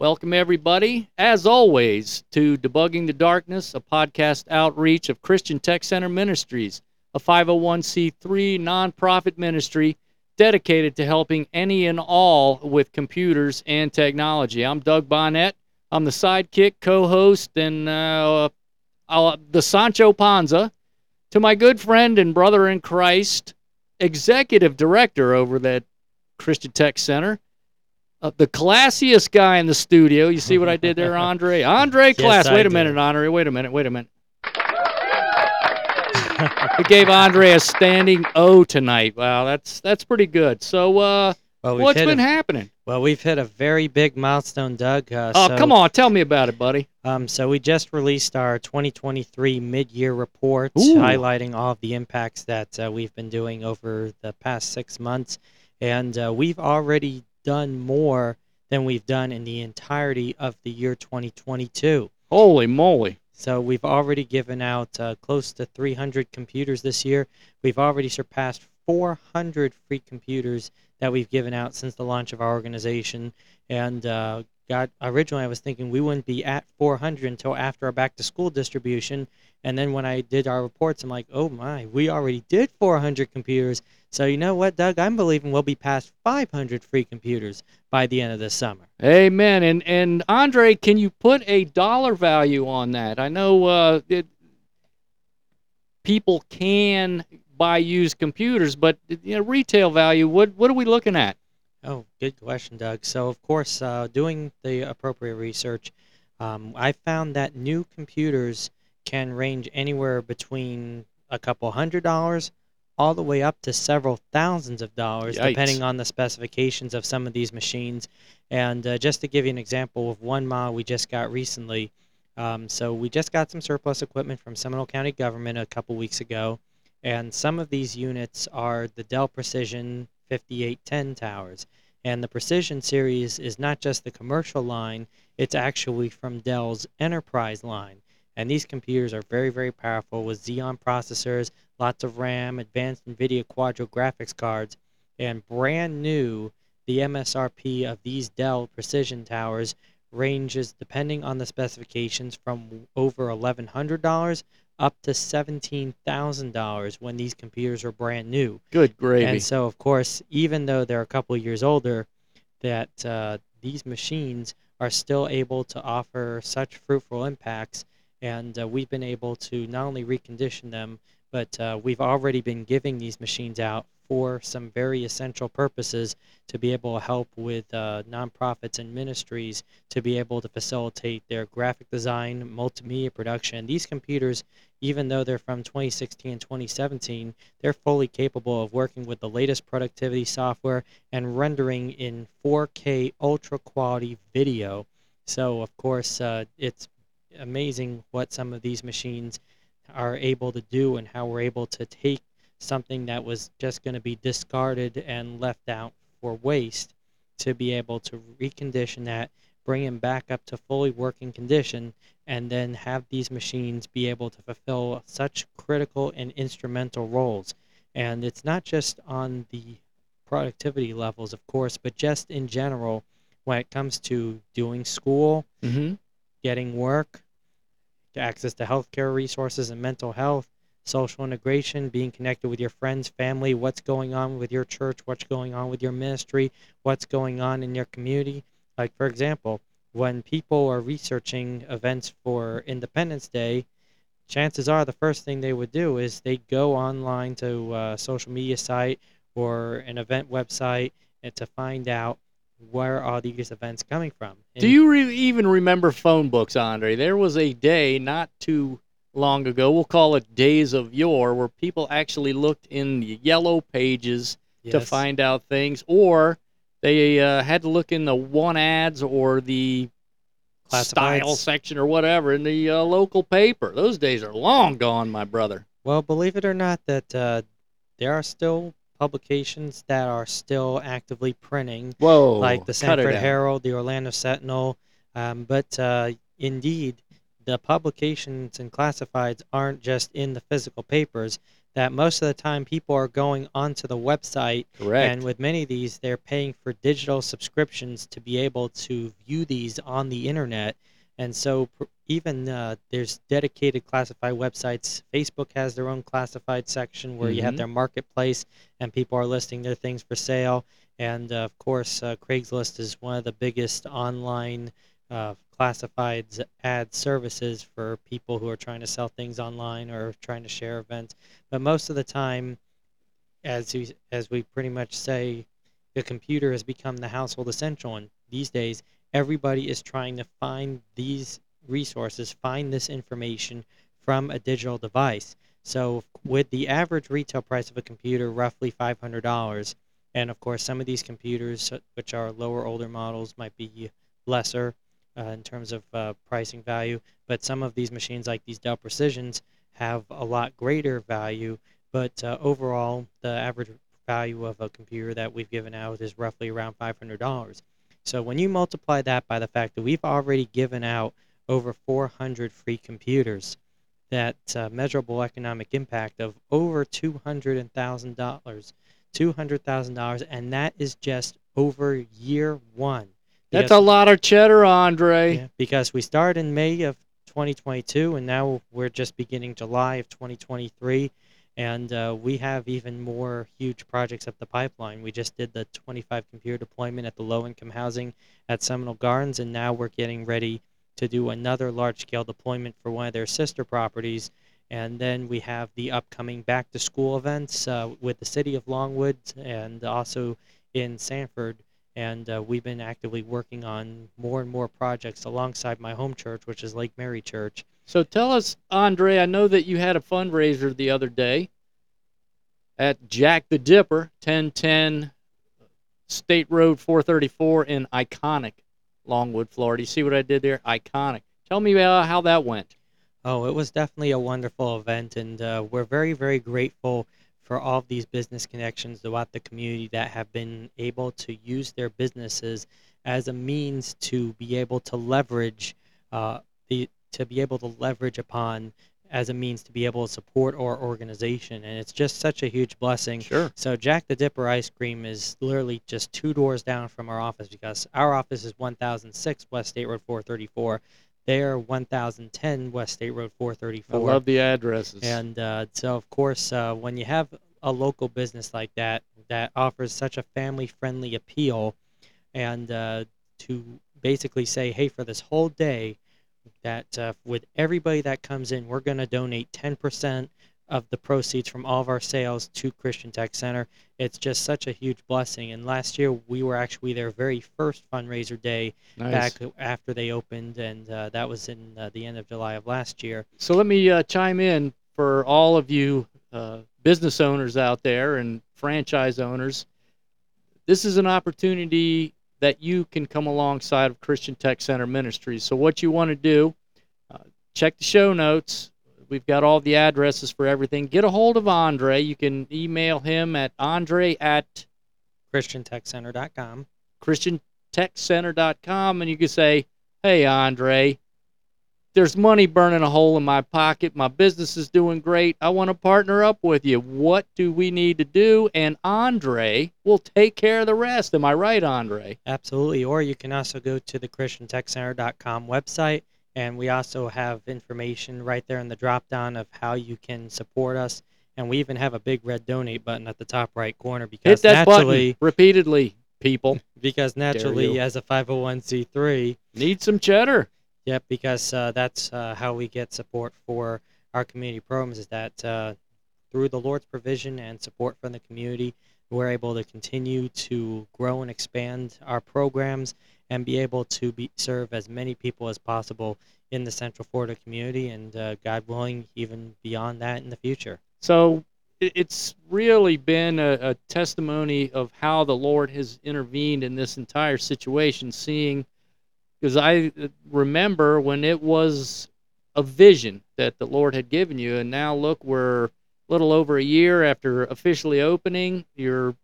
Welcome, everybody, as always, to Debugging the Darkness, a podcast outreach of Christian Tech Center Ministries, a 501c3 nonprofit ministry dedicated to helping any and all with computers and technology. I'm Doug Bonnette. I'm the sidekick, co host, and uh, uh, the Sancho Panza to my good friend and brother in Christ, executive director over that Christian Tech Center. Uh, the classiest guy in the studio. You see what I did there, Andre? Andre Klass. Yes, wait a minute, Andre. Wait a minute. Wait a minute. we gave Andre a standing O tonight. Wow, that's that's pretty good. So, uh, Well, what's been a, happening? well, we've hit a very big milestone, Doug. Uh, Oh, so, come on, tell me about it, buddy. Um, so we just released our 2023 mid-year report, Ooh. highlighting all of the impacts that uh, we've been doing over the past six months, and uh, we've already done more than we've done in the entirety of the year 2022. Holy moly! So we've already given out uh, close to 300 computers this year. We've already surpassed 400 free computers that we've given out since the launch of our organization. And uh, got originally I was thinking we wouldn't be at 400 until after our back to school distribution. And then when I did our reports, I'm like, oh my, we already did 400 computers. So you know what, Doug? I'm believing we'll be past 500 free computers by the end of this summer. Amen. And and Andre, can you put a dollar value on that? I know uh, it, people can buy used computers, but you know, retail value. What what are we looking at? Oh, good question, Doug. So, of course, uh, doing the appropriate research, um, I found that new computers can range anywhere between a couple hundred dollars all the way up to several thousands of dollars, Yikes. depending on the specifications of some of these machines. And uh, just to give you an example of one model we just got recently, um, so we just got some surplus equipment from Seminole County government a couple weeks ago, and some of these units are the Dell Precision 5810 towers. And the Precision series is not just the commercial line, it's actually from Dell's enterprise line. And these computers are very, very powerful with Xeon processors, lots of RAM, advanced NVIDIA Quadro graphics cards, and brand new, the MSRP of these Dell Precision towers ranges, depending on the specifications, from over $1,100 up to $17,000 when these computers are brand new. Good gravy. And so, of course, even though they're a couple of years older, that uh, these machines are still able to offer such fruitful impacts. And uh, we've been able to not only recondition them, but uh, we've already been giving these machines out for some very essential purposes to be able to help with uh, nonprofits and ministries to be able to facilitate their graphic design, multimedia production. These computers, even though they're from 2016 and 2017, they're fully capable of working with the latest productivity software and rendering in 4K ultra quality video. So, of course, uh, it's amazing what some of these machines are able to do and how we're able to take something that was just going to be discarded and left out for waste to be able to recondition that, bring them back up to fully working condition, and then have these machines be able to fulfill such critical and instrumental roles. And it's not just on the productivity levels, of course, but just in general when it comes to doing school, mm-hmm. Getting work, access to healthcare resources and mental health, social integration, being connected with your friends, family, what's going on with your church, what's going on with your ministry, what's going on in your community. Like, for example, when people are researching events for Independence Day, chances are the first thing they would do is they'd go online to a social media site or an event website and to find out where are these events coming from. Do you re- even remember phone books, Andre? There was a day not too long ago, we'll call it days of yore, where people actually looked in the yellow pages to find out things, or they uh, had to look in the one ads or the style section or whatever in the uh, local paper. Those days are long gone, my brother. Well, believe it or not, that uh, there are still publications that are still actively printing, Whoa! like the Sanford. Herald, the Orlando Sentinel. Um, but uh, indeed, the publications and classifieds aren't just in the physical papers. that most of the time people are going onto the website Correct. and with many of these, they're paying for digital subscriptions to be able to view these on the internet. And so, even uh, there's dedicated classified websites. Facebook has their own classified section where you have Mhm. their marketplace and people are listing their things for sale. And uh, of course, uh, Craigslist is one of the biggest online uh, classifieds ad services for people who are trying to sell things online or trying to share events. But most of the time, as we, as we pretty much say, the computer has become the household essential. And these days, everybody is trying to find these resources, find this information from a digital device. So, with the average retail price of a computer, roughly $500, and of course, some of these computers, uh, which are lower, older models, might be lesser uh, in terms of uh, pricing value, but some of these machines, like these Dell Precisions, have a lot greater value. But uh, overall, the average value of a computer that we've given out is roughly around $500. So when you multiply that by the fact that we've already given out over 400 free computers, that uh, measurable economic impact of over $200,000, $200,000, and that is just over year one. That's a lot of cheddar, Andre. yeah, because we started in May of 2022, and now we're just beginning July of 2023, and uh, we have even more huge projects up the pipeline. We just did the 25 computer deployment at the low-income housing at Seminole Gardens, and now we're getting ready to do another large-scale deployment for one of their sister properties. And then we have the upcoming back-to-school events uh, with the city of Longwood and also in Sanford and uh, we've been actively working on more and more projects alongside my home church, which is Lake Mary Church. So tell us, Andre, I know that you had a fundraiser the other day at Jack the Dipper, 1010 State Road 434 in iconic Longwood, Florida. You see what I did there? Iconic. Tell me about how that went. Oh, it was definitely a wonderful event, and uh, we're very, very grateful for all of these business connections throughout the community that have been able to use their businesses as a means to be able to leverage uh, the to be able to leverage upon as a means to be able to support our organization, and it's just such a huge blessing. Sure. So Jack the Dipper ice cream is literally just two doors down from our office because our office is 1006 West State Road 434. They're 1010 West State Road 434. I 434. love the addresses. and uh, so, of course, uh, when you have a local business like that that offers such a family-friendly appeal, and uh, to basically say, hey, for this whole day, that uh, with everybody that comes in, we're going to donate 10% of the proceeds from all of our sales to Christian Tech Center. It's just such a huge blessing. And last year, we were actually their very first fundraiser day nice. back after they opened, and uh, that was in uh, the end of July of last year. So let me uh, chime in for all of you uh, business owners out there and franchise owners. This is an opportunity that you can come alongside of Christian Tech Center Ministries. So what you want to do, uh, check the show notes. We've got all the addresses for everything. Get a hold of Andre. You can email him at andre at ChristianTechCenter.com. christiantechcenter.com and you can say, "Hey Andre, there's money burning a hole in my pocket. My business is doing great. I want to partner up with you. What do we need to do?" And Andre will take care of the rest. Am I right, Andre? Absolutely. Or you can also go to the ChristianTechCenter.com website, and we also have information right there in the drop down of how you can support us. And we even have a big red donate button at the top right corner Hit because that naturally, button repeatedly, people. because naturally, as a 501c3, Need some cheddar. Yep, because uh, that's uh, how we get support for our community programs. Is that uh, through the Lord's provision and support from the community, we're able to continue to grow and expand our programs and be able to be, serve as many people as possible in the Central Florida community, and uh, God willing, even beyond that in the future. So it's really been a, a testimony of how the Lord has intervened in this entire situation, seeing, because I uh, remember when it was a vision that the Lord had given you, and now look, we're a little over a year after officially opening. You're,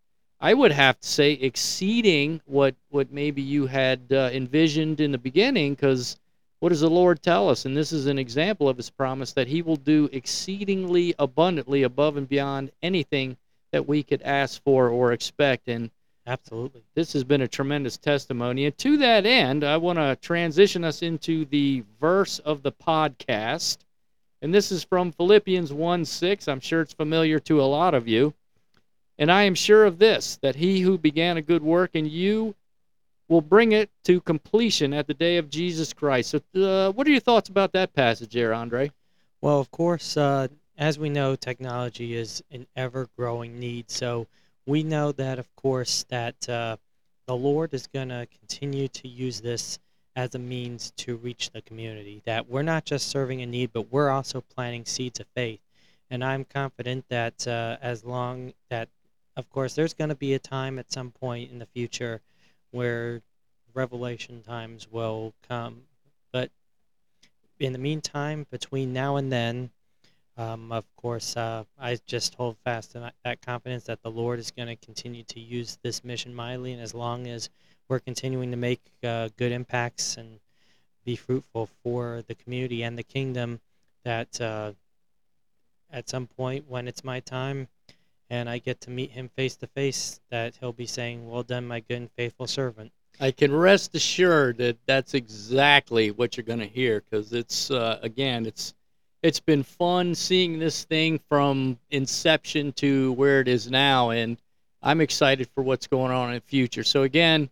I would have to say, exceeding what what maybe you had uh, envisioned in the beginning, because what does the Lord tell us? And this is an example of his promise that he will do exceedingly abundantly above and beyond anything that we could ask for or expect. And Absolutely. this has been a tremendous testimony. And to that end, I want to transition us into the verse of the podcast. And this is from Philippians 1 6. I'm sure it's familiar to a lot of you. And I am sure of this, that he who began a good work in you will bring it to completion at the day of Jesus Christ. So, uh, what are your thoughts about that passage there, Andre? Well, of course, uh, as we know, technology is an ever-growing need. So we know that, of course, that uh, the Lord is going to continue to use this as a means to reach the community. That we're not just serving a need, but we're also planting seeds of faith. And I'm confident that uh, as long that, of course, there's going to be a time at some point in the future where revelation times will come. But in the meantime, between now and then, um, of course, uh, I just hold fast to that confidence that the Lord is going to continue to use this mission mightily, and as long as we're continuing to make uh, good impacts and be fruitful for the community and the kingdom, that uh, at some point when it's my time and I get to meet Him face to face, that He'll be saying, "Well done, my good and faithful servant." I can rest assured that that's exactly what you're going to hear because it's uh, again, it's it's been fun seeing this thing from inception to where it is now, and I'm excited for what's going on in the future. So again,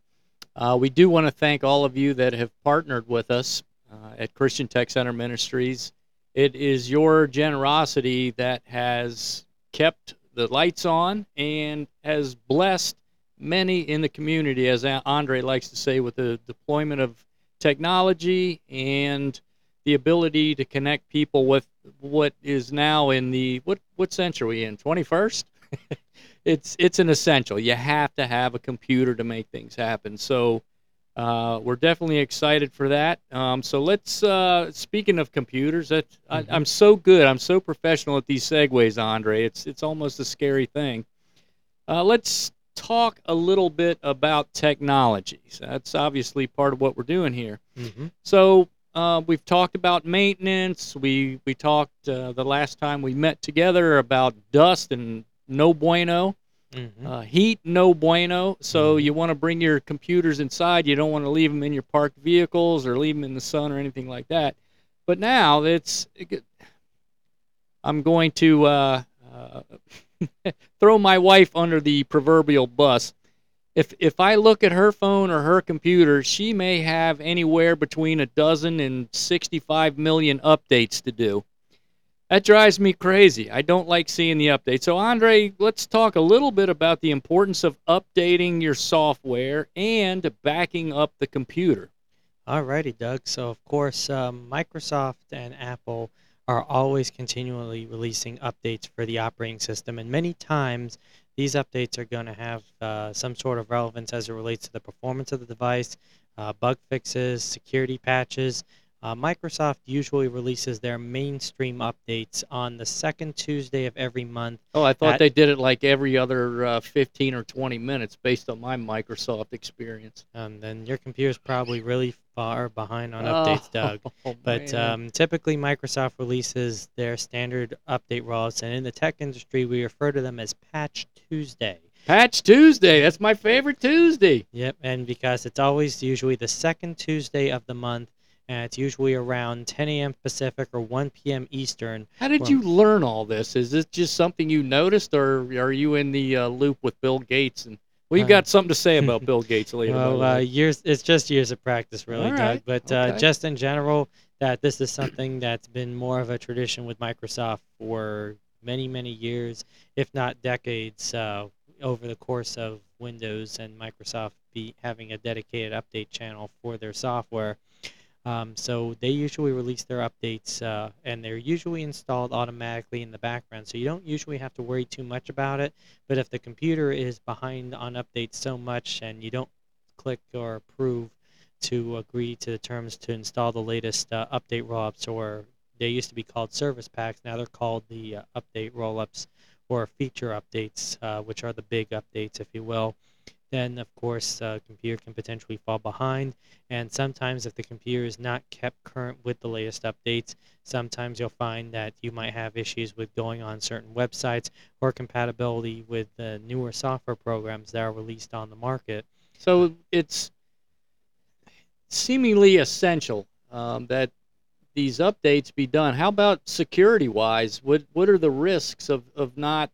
uh, we do want to thank all of you that have partnered with us uh, at Christian Tech Center Ministries. It is your generosity that has kept the lights on and has blessed many in the community, as Andre likes to say, with the deployment of technology and the ability to connect people with what is now in the what what century are we in? 21st it's it's an essential. You have to have a computer to make things happen. So uh, we're definitely excited for that. Um, so let's uh, speaking of computers that mm-hmm. I, am so good. I'm so professional at these segues andre. It's it's almost a scary thing. Uh, let's talk a little bit about technology so that's obviously part of what we're doing here. Mm-hmm. so uh, we've talked about maintenance. We we talked uh, the last time we met together about dust and no bueno. Mm-hmm. Uh, heat, no bueno. So mm-hmm. you want to bring your computers inside. You don't want to leave them in your parked vehicles or leave them in the sun or anything like that. But now it's, it, I'm going to uh, uh, throw my wife under the proverbial bus if if I look at her phone or her computer, she may have anywhere between a dozen and 65 million updates to do. That drives me crazy. I don't like seeing the updates. So Andre, let's talk a little bit about the importance of updating your software and backing up the computer. Alrighty, Doug. So of course, um, Microsoft and Apple are always continually releasing updates for the operating system, and many times these updates are going to have uh, some sort of relevance as it relates to the performance of the device, uh, bug fixes, security patches. Uh, Microsoft usually releases their mainstream updates on the second Tuesday of every month. Oh, I thought at, they did it like every other uh, 15 or 20 minutes based on my Microsoft experience. Um, then your computer's probably really far behind on updates, oh, Doug. Oh, but um, typically, Microsoft releases their standard update rollouts, and in the tech industry, we refer to them as Patch Tuesday. Patch Tuesday. That's my favorite Tuesday. Yep, and because it's always usually the second Tuesday of the month, and it's usually around 10 a.m. Pacific or 1 p.m. Eastern. How did you learn all this? Is this just something you noticed, or are you in the uh, loop with Bill Gates? And well, you've uh, got something to say about Bill Gates later. Well, uh, years. It's just years of practice, really, Doug. But uh, okay. just in general, that this is something that's been more of a tradition with Microsoft for many, many years, if not decades, uh, over the course of Windows and Microsoft be having a dedicated update channel for their software. Um, so they usually release their updates uh, and they're usually installed automatically in the background. So you don't usually have to worry too much about it. But if the computer is behind on updates so much and you don't click or approve to agree to the terms to install the latest uh, update rollups, or they used to be called service packs, now they're called the uh, update rollups or feature updates, uh, which are the big updates, if you will then of course the computer can potentially fall behind. And sometimes if the computer is not kept current with the latest updates, sometimes you'll find that you might have issues with going on certain websites or compatibility with the newer software programs that are released on the market. So it's seemingly essential um, that these updates be done. How about security wise? What what are the risks of, of not?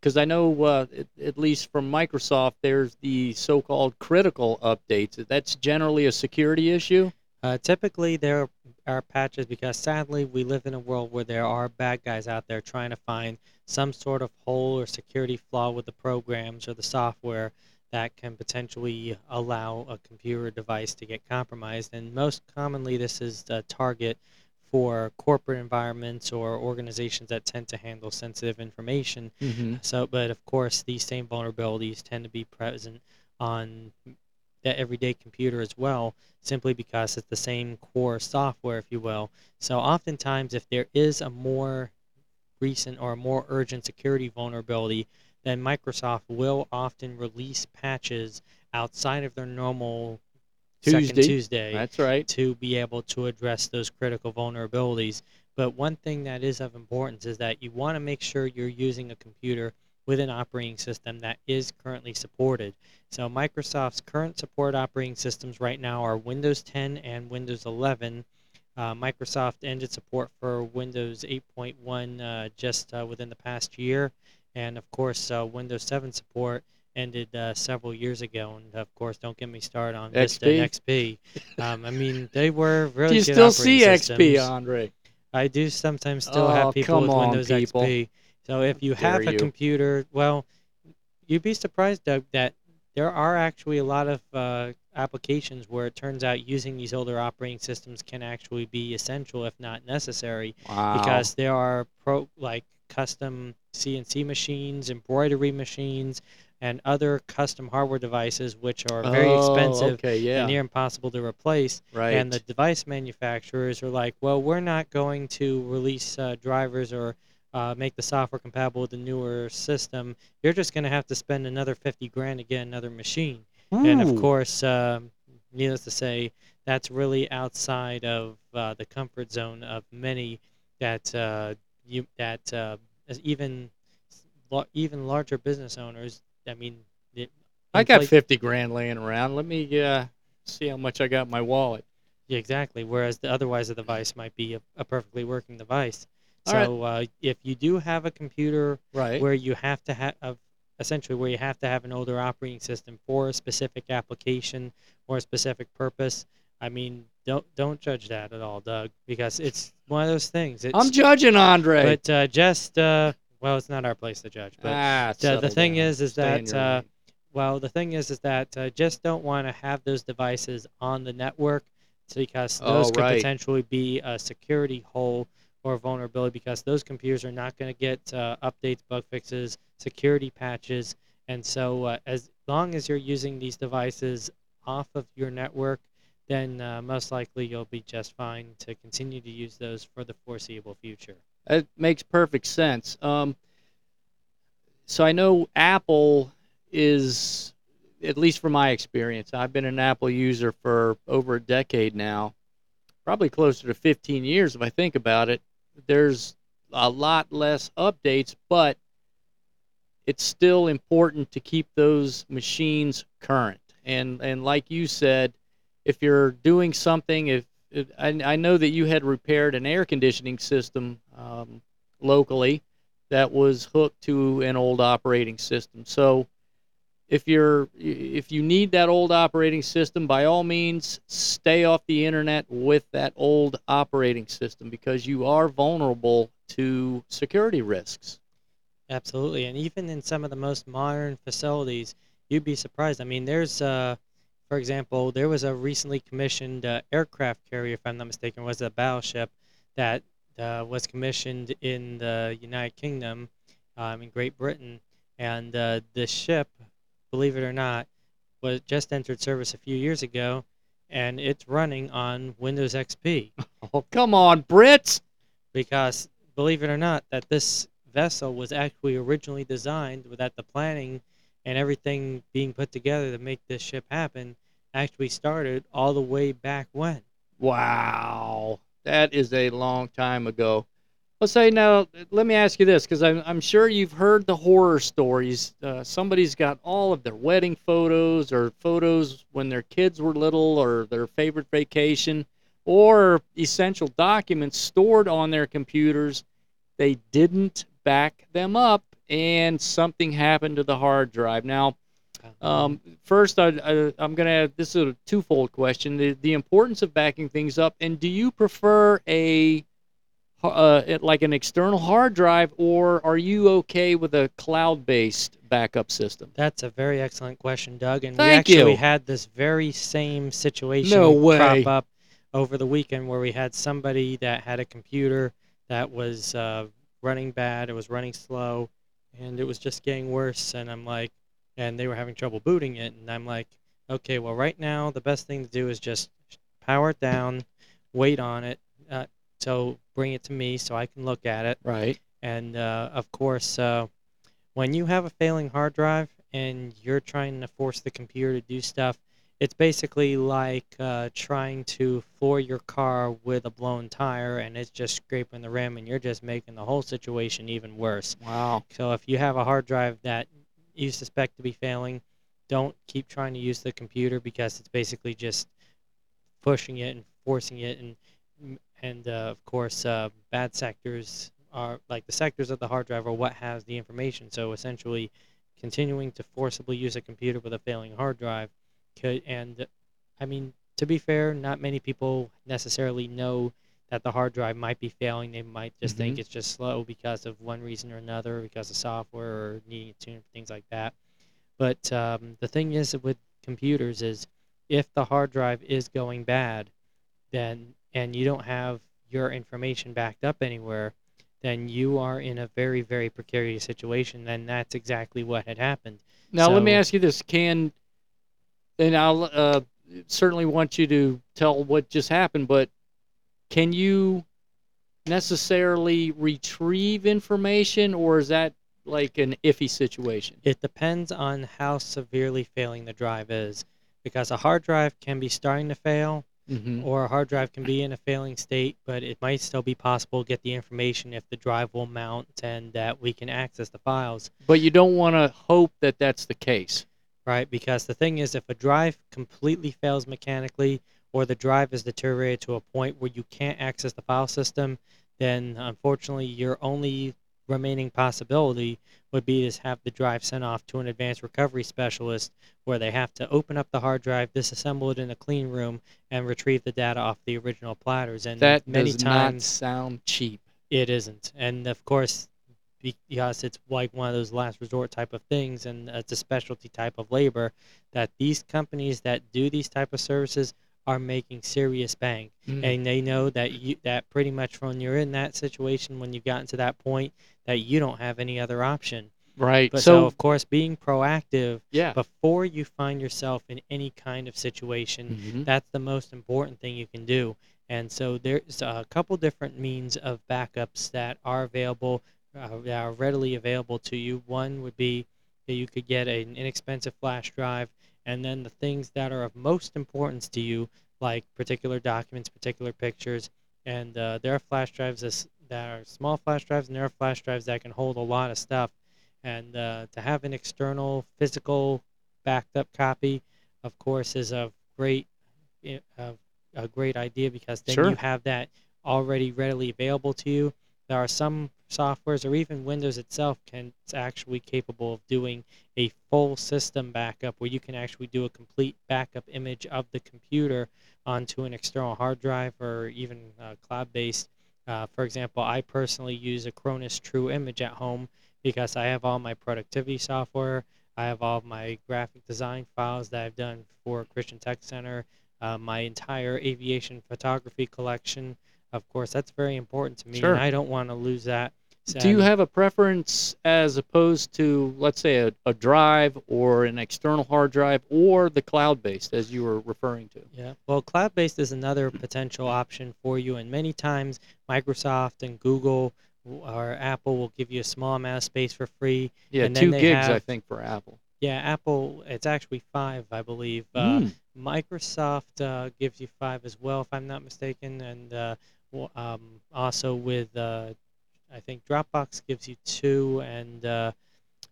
Because I know uh, at, at least from Microsoft, there's the so-called critical updates. That's generally a security issue. Uh, typically, there are patches because sadly we live in a world where there are bad guys out there trying to find some sort of hole or security flaw with the programs or the software that can potentially allow a computer device to get compromised. And most commonly, this is the target for corporate environments or organizations that tend to handle sensitive information. Mm-hmm. So, but of course, these same vulnerabilities tend to be present on the everyday computer as well, simply because it's the same core software, if you will. So, oftentimes, if there is a more recent or a more urgent security vulnerability, then Microsoft will often release patches outside of their normal Tuesday. second Tuesday That's right. to be able to address those critical vulnerabilities. But one thing that is of importance is that you want to make sure you're using a computer with an operating system that is currently supported. So Microsoft's current support operating systems right now are Windows 10 and Windows 11. Uh, Microsoft ended support for Windows 8.1 uh, just uh, within the past year, and of course uh, Windows 7 support ended uh, several years ago. And of course, don't get me started on Vista XP? and XP. Um, I mean, they were really Do you good still see systems. XP, Andre? I do sometimes still Oh, have people with on, Windows people. XP. So if you have a you. computer, well, you'd be surprised, Doug, that there are actually a lot of uh, applications where it turns out using these older operating systems can actually be essential, if not necessary, Wow. because there are pro like custom CNC machines, embroidery machines, and other custom hardware devices which are very Oh, expensive Okay, yeah. and near impossible to replace. right. And the device manufacturers are like, well, we're not going to release uh, drivers or uh, make the software compatible with the newer system. You're just going to have to spend another 50 grand to get another machine. And of course, um, needless to say, that's really outside of uh, the comfort zone of many that uh, you that uh, even even larger business owners. I mean, it, I got inflate- 50 grand laying around. Let me uh, see how much I got in my wallet. Yeah, exactly. Whereas the, otherwise, the device might be a, a perfectly working device. All right. so uh, if you do have a computer Right. where you have to have essentially where you have to have an older operating system for a specific application or a specific purpose, I mean, don't don't judge that at all, Doug, because it's one of those things. It's, I'm judging Andre. but uh, just uh, well, it's not our place to judge. But ah, the, the thing down. is, is Stay that uh, well, the thing is, is that uh, just don't want to have those devices on the network, because Oh, those could right. potentially be a security hole or vulnerability because those computers are not going to get uh, updates, bug fixes, security patches, and so uh, as long as you're using these devices off of your network, then uh, most likely you'll be just fine to continue to use those for the foreseeable future. That makes perfect sense. Um, so I know Apple is, at least from my experience, I've been an Apple user for over a decade now, probably closer to 15 years if I think about it. There's a lot less updates, but it's still important to keep those machines current. And and like you said, if you're doing something, if, if I, I know that you had repaired an air conditioning system um, locally that was hooked to an old operating system. So if you're if you need that old operating system, by all means, stay off the internet with that old operating system because you are vulnerable to security risks. Absolutely, and even in some of the most modern facilities, you'd be surprised. I mean, there's, uh, for example, there was a recently commissioned uh, aircraft carrier, if I'm not mistaken, was a battleship that uh, was commissioned in the United Kingdom, um, in Great Britain, and uh, the ship, believe it or not, was just entered service a few years ago, and it's running on Windows XP Oh, come on, Brits! because believe it or not that this vessel was actually originally designed without the planning and everything being put together to make this ship happen actually started all the way back when. Wow, that is a long time ago. Let's say now. Let me ask you this, because I'm, I'm sure you've heard the horror stories. Uh, somebody's got all of their wedding photos, or photos when their kids were little, or their favorite vacation, or essential documents stored on their computers. They didn't back them up, and something happened to the hard drive. Now, um, first, I, I'm going to add this is a twofold question: the, the importance of backing things up, and do you prefer a uh, like an external hard drive, or are you okay with a cloud-based backup system? That's a very excellent question, Doug. And Thank we actually you. had this very same situation No way. crop up over the weekend where we had somebody that had a computer that was uh, running bad, it was running slow, and it was just getting worse. And I'm like, and they were having trouble booting it. And I'm like, okay, well, right now, the best thing to do is just power it down, wait on it. Uh, so bring it to me so I can look at it. Right. And uh, of course, uh, when you have a failing hard drive and you're trying to force the computer to do stuff, it's basically like uh, trying to floor your car with a blown tire and it's just scraping the rim and you're just making the whole situation even worse. Wow. So if you have a hard drive that you suspect to be failing, don't keep trying to use the computer because it's basically just pushing it and forcing it and and uh, of course uh, bad sectors are like the sectors of the hard drive are what has the information. So essentially, continuing to forcibly use a computer with a failing hard drive could and I mean to be fair, not many people necessarily know that the hard drive might be failing. They might just think it's just slow because of one reason or another, because of software or needing to tune things like that. But um, the thing is with computers is if the hard drive is going bad, then and you don't have your information backed up anywhere, then you are in a very very precarious situation. And that's exactly what had happened. Now let me ask you this: Can and I'll uh, certainly want you to tell what just happened, but can you necessarily retrieve information, or is that like an iffy situation? It depends on how severely failing the drive is, because a hard drive can be starting to fail, Mm-hmm. or a hard drive can be in a failing state, but it might still be possible to get the information if the drive will mount and that we can access the files, But you don't want to hope that that's the case. Right? Because the thing is, if a drive completely fails mechanically, or the drive is deteriorated to a point where you can't access the file system, then unfortunately your only remaining possibility would be to have the drive sent off to an advanced recovery specialist where they have to open up the hard drive, disassemble it in a clean room, and retrieve the data off the original platters. And That many does not times sound cheap. it isn't. And of course, because it's like one of those last resort type of things and it's a specialty type of labor, that these companies that do these type of services are making serious bank Mm. and they know that you that pretty much when you're in that situation when you've gotten to that point that you don't have any other option right. but so, so, of course being proactive yeah. before you find yourself in any kind of situation Mhm. that's the most important thing you can do and so there's a couple different means of backups that are available uh, that are readily available to you. One would be that you could get an inexpensive flash drive and then the things that are of most importance to you like particular documents particular pictures and uh, there are flash drives that are small flash drives and there are flash drives that can hold a lot of stuff. And uh, to have an external physical backed up copy of course is a great a, a great idea because then Sure. you have that already readily available to you there are some softwares or even windows itself can it's actually capable of doing a full system backup where you can actually do a complete backup image of the computer onto an external hard drive or even uh, cloud based uh, for example i personally use Acronis true image at home because i have all my productivity software. I have all my graphic design files that i've done for christian tech center uh, my entire aviation photography collection of course that's very important to me Sure. and i don't want to lose that Do you have a preference as opposed to, let's say, a, a drive or an external hard drive or the cloud based, as you were referring to? Yeah. Well, cloud based is another potential option for you, and many times Microsoft and Google or Apple will give you a small amount of space for free. Yeah, And then two gigs, I think, for Apple. Yeah, Apple. It's actually five, I believe. Uh, Mm. Microsoft uh, gives you five as well, if I'm not mistaken, and uh, um, also with uh, I think Dropbox gives you two, and uh,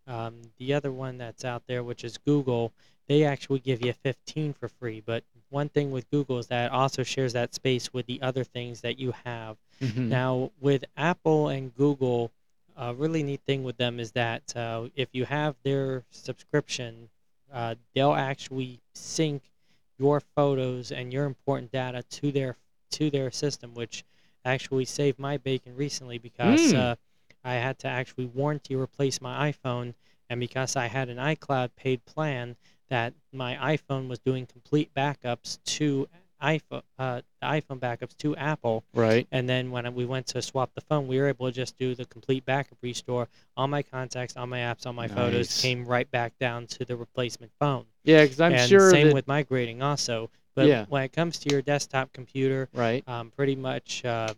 um, the other one that's out there, which is Google, they actually give you 15 for free. But one thing with Google is that it also shares that space with the other things that you have. Mhm. Now, with Apple and Google, a really neat thing with them is that uh, if you have their subscription, uh, they'll actually sync your photos and your important data to their to their system, which actually saved my bacon recently because Mm. uh, I had to actually warranty replace my iPhone, and because I had an iCloud paid plan, that my iPhone was doing complete backups to iPhone uh, iPhone backups to Apple. Right. And then when we went to swap the phone, we were able to just do the complete backup restore. All my contacts, all my apps, all my photos came right back down to the replacement phone. Yeah, because I'm and sure same that. with migrating also. But Yeah. when it comes to your desktop computer, right. um, pretty much uh,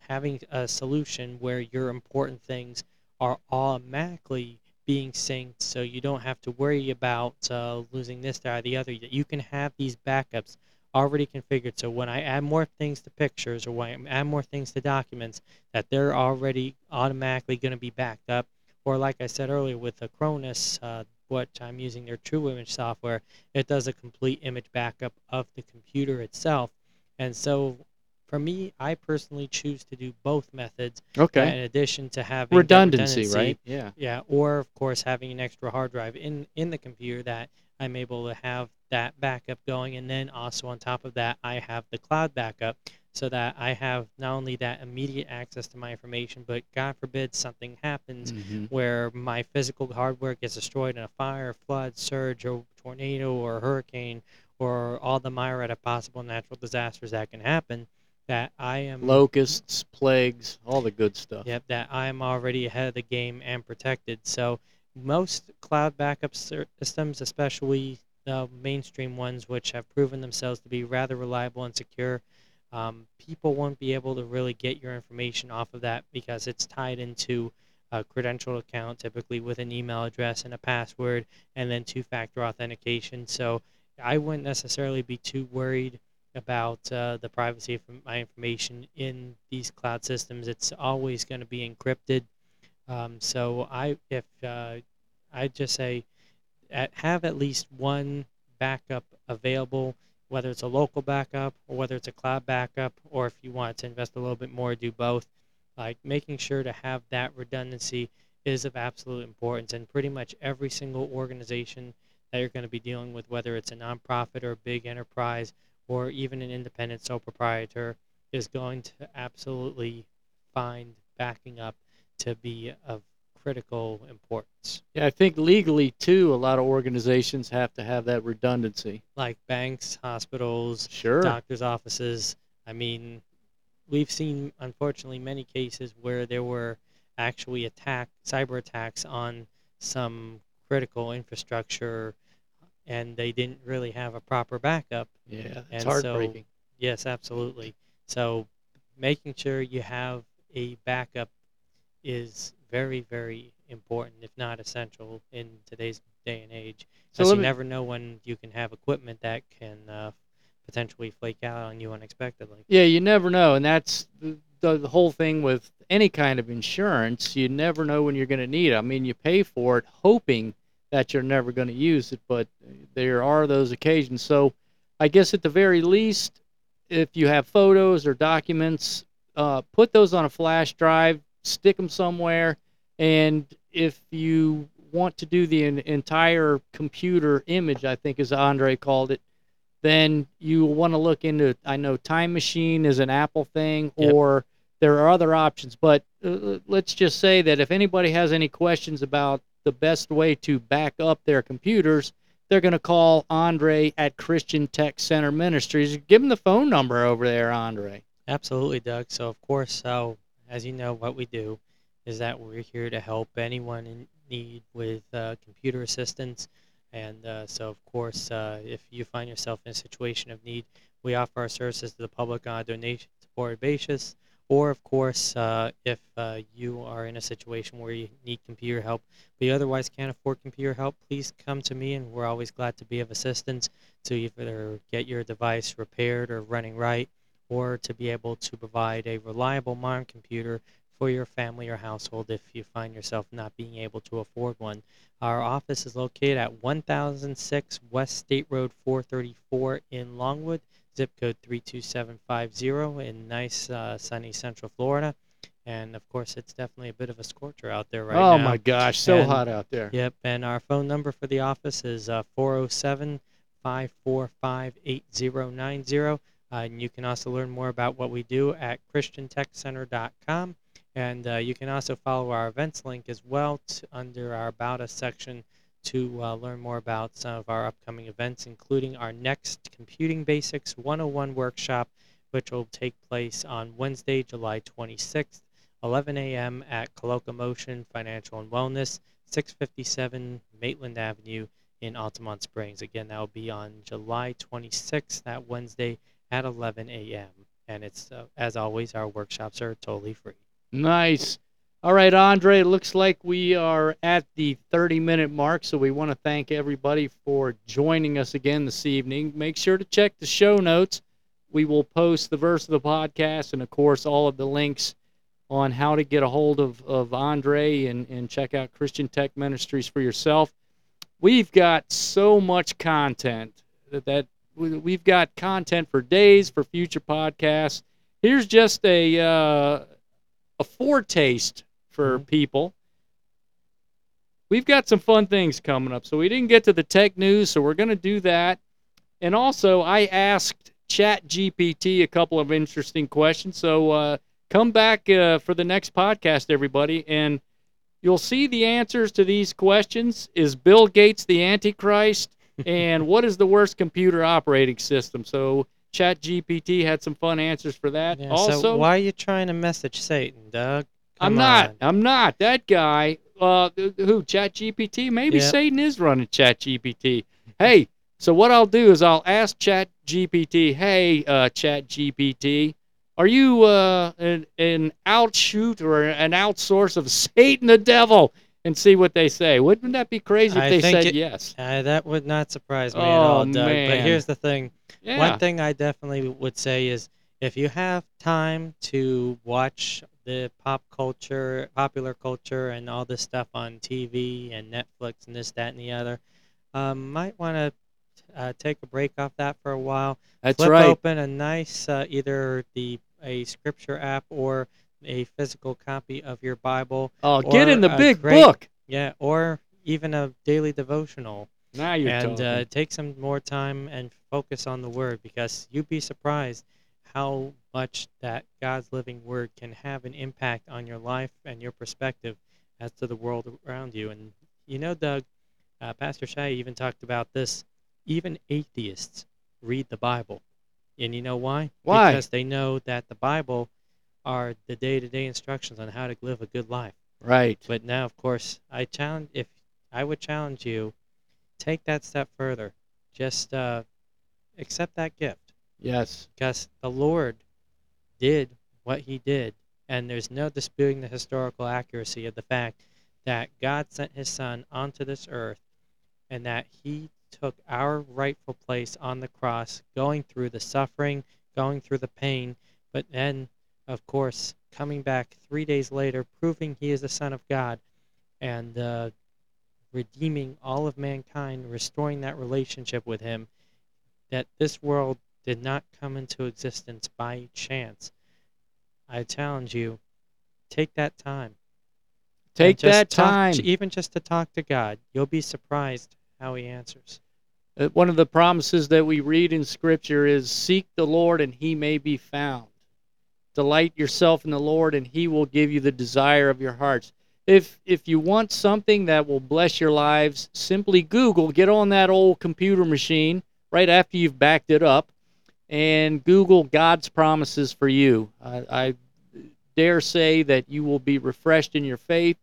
having a solution where your important things are automatically being synced so you don't have to worry about uh, losing this, that, or the other. You can have these backups already configured so when I add more things to pictures or when I add more things to documents, that they're already automatically going to be backed up. Or like I said earlier with the Cronus, uh, what I'm using their True Image software, it does a complete image backup of the computer itself. And so for me, I personally choose to do both methods Okay. in addition to having that Redundancy, right? Yeah. Yeah, or of course having an extra hard drive in in the computer that I'm able to have that backup going, and then also on top of that, I have the cloud backup so that I have not only that immediate access to my information, but God forbid something happens Mhm. where my physical hardware gets destroyed in a fire, flood, surge, or tornado, or hurricane, or all the myriad of possible natural disasters that can happen, that I am Locusts, plagues, all the good stuff. Yep, that I am already ahead of the game and protected. So most cloud backup systems, especially the mainstream ones, which have proven themselves to be rather reliable and secure, um, people won't be able to really get your information off of that because it's tied into a credential account, typically with an email address and a password, and then two-factor authentication. So I wouldn't necessarily be too worried about uh, the privacy of my information in these cloud systems. It's always going to be encrypted. Um, so I, if uh, I just say, at, have at least one backup available, whether it's a local backup or whether it's a cloud backup, or if you want to invest a little bit more, do both. Like making sure to have that redundancy is of absolute importance, and pretty much every single organization that you're going to be dealing with, whether it's a nonprofit or a big enterprise or even an independent sole proprietor, is going to absolutely find backing up to be of critical importance. Yeah, I think legally too, a lot of organizations have to have that redundancy. Like banks, hospitals, Sure. doctors' offices. I mean, we've seen, unfortunately, many cases where there were actually attack, cyber attacks on some critical infrastructure, and they didn't really have a proper backup. Yeah, And it's so- heartbreaking. Yes, absolutely. So, making sure you have a backup is very, very important, if not essential, in today's day and age. So Because you me- never know when you can have equipment that can uh, potentially flake out on you unexpectedly. Yeah, you never know, and that's the, the, the whole thing with any kind of insurance. You never know when you're going to need it. I mean, you pay for it hoping that you're never going to use it, but there are those occasions. So, I guess at the very least, if you have photos or documents, uh, put those on a flash drive, stick them somewhere, and if you want to do the entire computer image, I think as Andre called it, then you want to look into I know Time Machine is an Apple thing Yep. or there are other options, but uh, let's just say that if anybody has any questions about the best way to back up their computers, they're going to call Andre at Christian Tech Center Ministries. Give them the phone number over there, Andre. Absolutely, Doug. So, of course, so as you know, what we do is that we're here to help anyone in need with uh, computer assistance. And uh, so, of course, uh, if you find yourself in a situation of need, we offer our services to the public on a donation supported basis, or of course, uh, if uh, you are in a situation where you need computer help, but you otherwise can't afford computer help, please come to me, and we're always glad to be of assistance to either get your device repaired or running right, or to be able to provide a reliable modern computer for your family or household if you find yourself not being able to afford one. Our office is located at 1006 West State Road 434 in Longwood zip code 32750 in nice uh, sunny Central Florida. And of course, it's definitely a bit of a scorcher out there right oh now. Oh my gosh, so And- hot out there. Yep, and our phone number for the office is uh, 407 545 8090. Uh, And you can also learn more about what we do at ChristianTechCenter.com. And uh, you can also follow our events link as well under our About Us section to uh, learn more about some of our upcoming events, including our next Computing Basics 101 workshop, which will take place on Wednesday, July 26th, 11 a.m. at Collocomotion Financial and Wellness, 657 Maitland Avenue in Altamonte Springs. Again, that will be on July 26th, that Wednesday at 11 a.m. And it's, uh, as always, our workshops are totally free. Nice. All right, Andre, it looks like we are at the 30 minute mark, so we want to thank everybody for joining us again this evening. Make sure to check the show notes. We will post the verse of the podcast and, of course, all of the links on how to get a hold of, of Andre and, and check out Christian Tech Ministries for yourself. We've got so much content that, that we've got content for days for future podcasts. Here's just a uh, a foretaste for Mhm. people. We've got some fun things coming up. So we didn't get to the tech news, so we're going to do that. And also, I asked ChatGPT a couple of interesting questions. So uh, come back uh, for the next podcast, everybody, and you'll see the answers to these questions. Is Bill Gates the Antichrist? And what is the worst computer operating system? So ChatGPT had some fun answers for that. Yeah, also, so why are you trying to message Satan, Doug? I'm Come not. on. I'm not that guy. Uh, who? ChatGPT? Maybe Yep. Satan is running ChatGPT. Hey, so what I'll do is I'll ask ChatGPT. Hey, uh, ChatGPT, are you uh, an, an outshoot or an outsource of Satan the devil? And see what they say. Wouldn't that be crazy if I they said it- yes? Uh, that would not surprise me at Oh, all, Doug. But here's the thing. Yeah. One thing I definitely would say is if you have time to watch the pop culture, popular culture, and all this stuff on TV and Netflix and this, that, and the other, um, might want to uh, take a break off that for a while. That's Flip right. open a nice uh, either the a scripture app or a physical copy of your Bible. Oh, get in the big great- book. Yeah, or even a daily devotional Now you're and talking. uh, take some more time and focus on the word because you'd be surprised how much that God's living word can have an impact on your life and your perspective as to the world around you. And you know, Doug, uh, Pastor Shai even talked about this. Even atheists read the Bible, and you know why? Why? Because they know that the Bible are the day-to-day instructions on how to live a good life. right. But now, of course, I challenge if I would challenge you, take that step further. Just uh, accept that gift Yes. because the Lord did what He did, and there's no disputing the historical accuracy of the fact that God sent His Son onto this earth, and that He took our rightful place on the cross, going through the suffering, going through the pain, but then, of course, coming back three days later, proving He is the Son of God, and uh, redeeming all of mankind, restoring that relationship with Him. That this world did not come into existence by chance. I challenge you, take that time. Take that talk- time. even just to talk to God. You'll be surprised how He answers. Uh, one of the promises that we read in scripture is seek the lord and he may be found delight yourself in the lord and he will give you the desire of your hearts. If if you want something that will bless your lives simply google get on that old computer machine right after you've backed it up and google god's promises for you. I, I dare say that you will be refreshed in your faith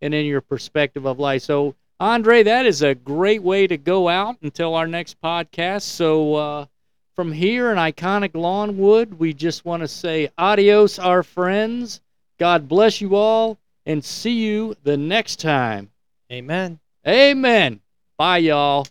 and in your perspective of life. So Andre, that is a great way to go out until our next podcast. So, uh, from here in iconic Longwood, we just want to say adios, our friends. God bless you all, and see you the next time. Amen. Amen. Bye, y'all.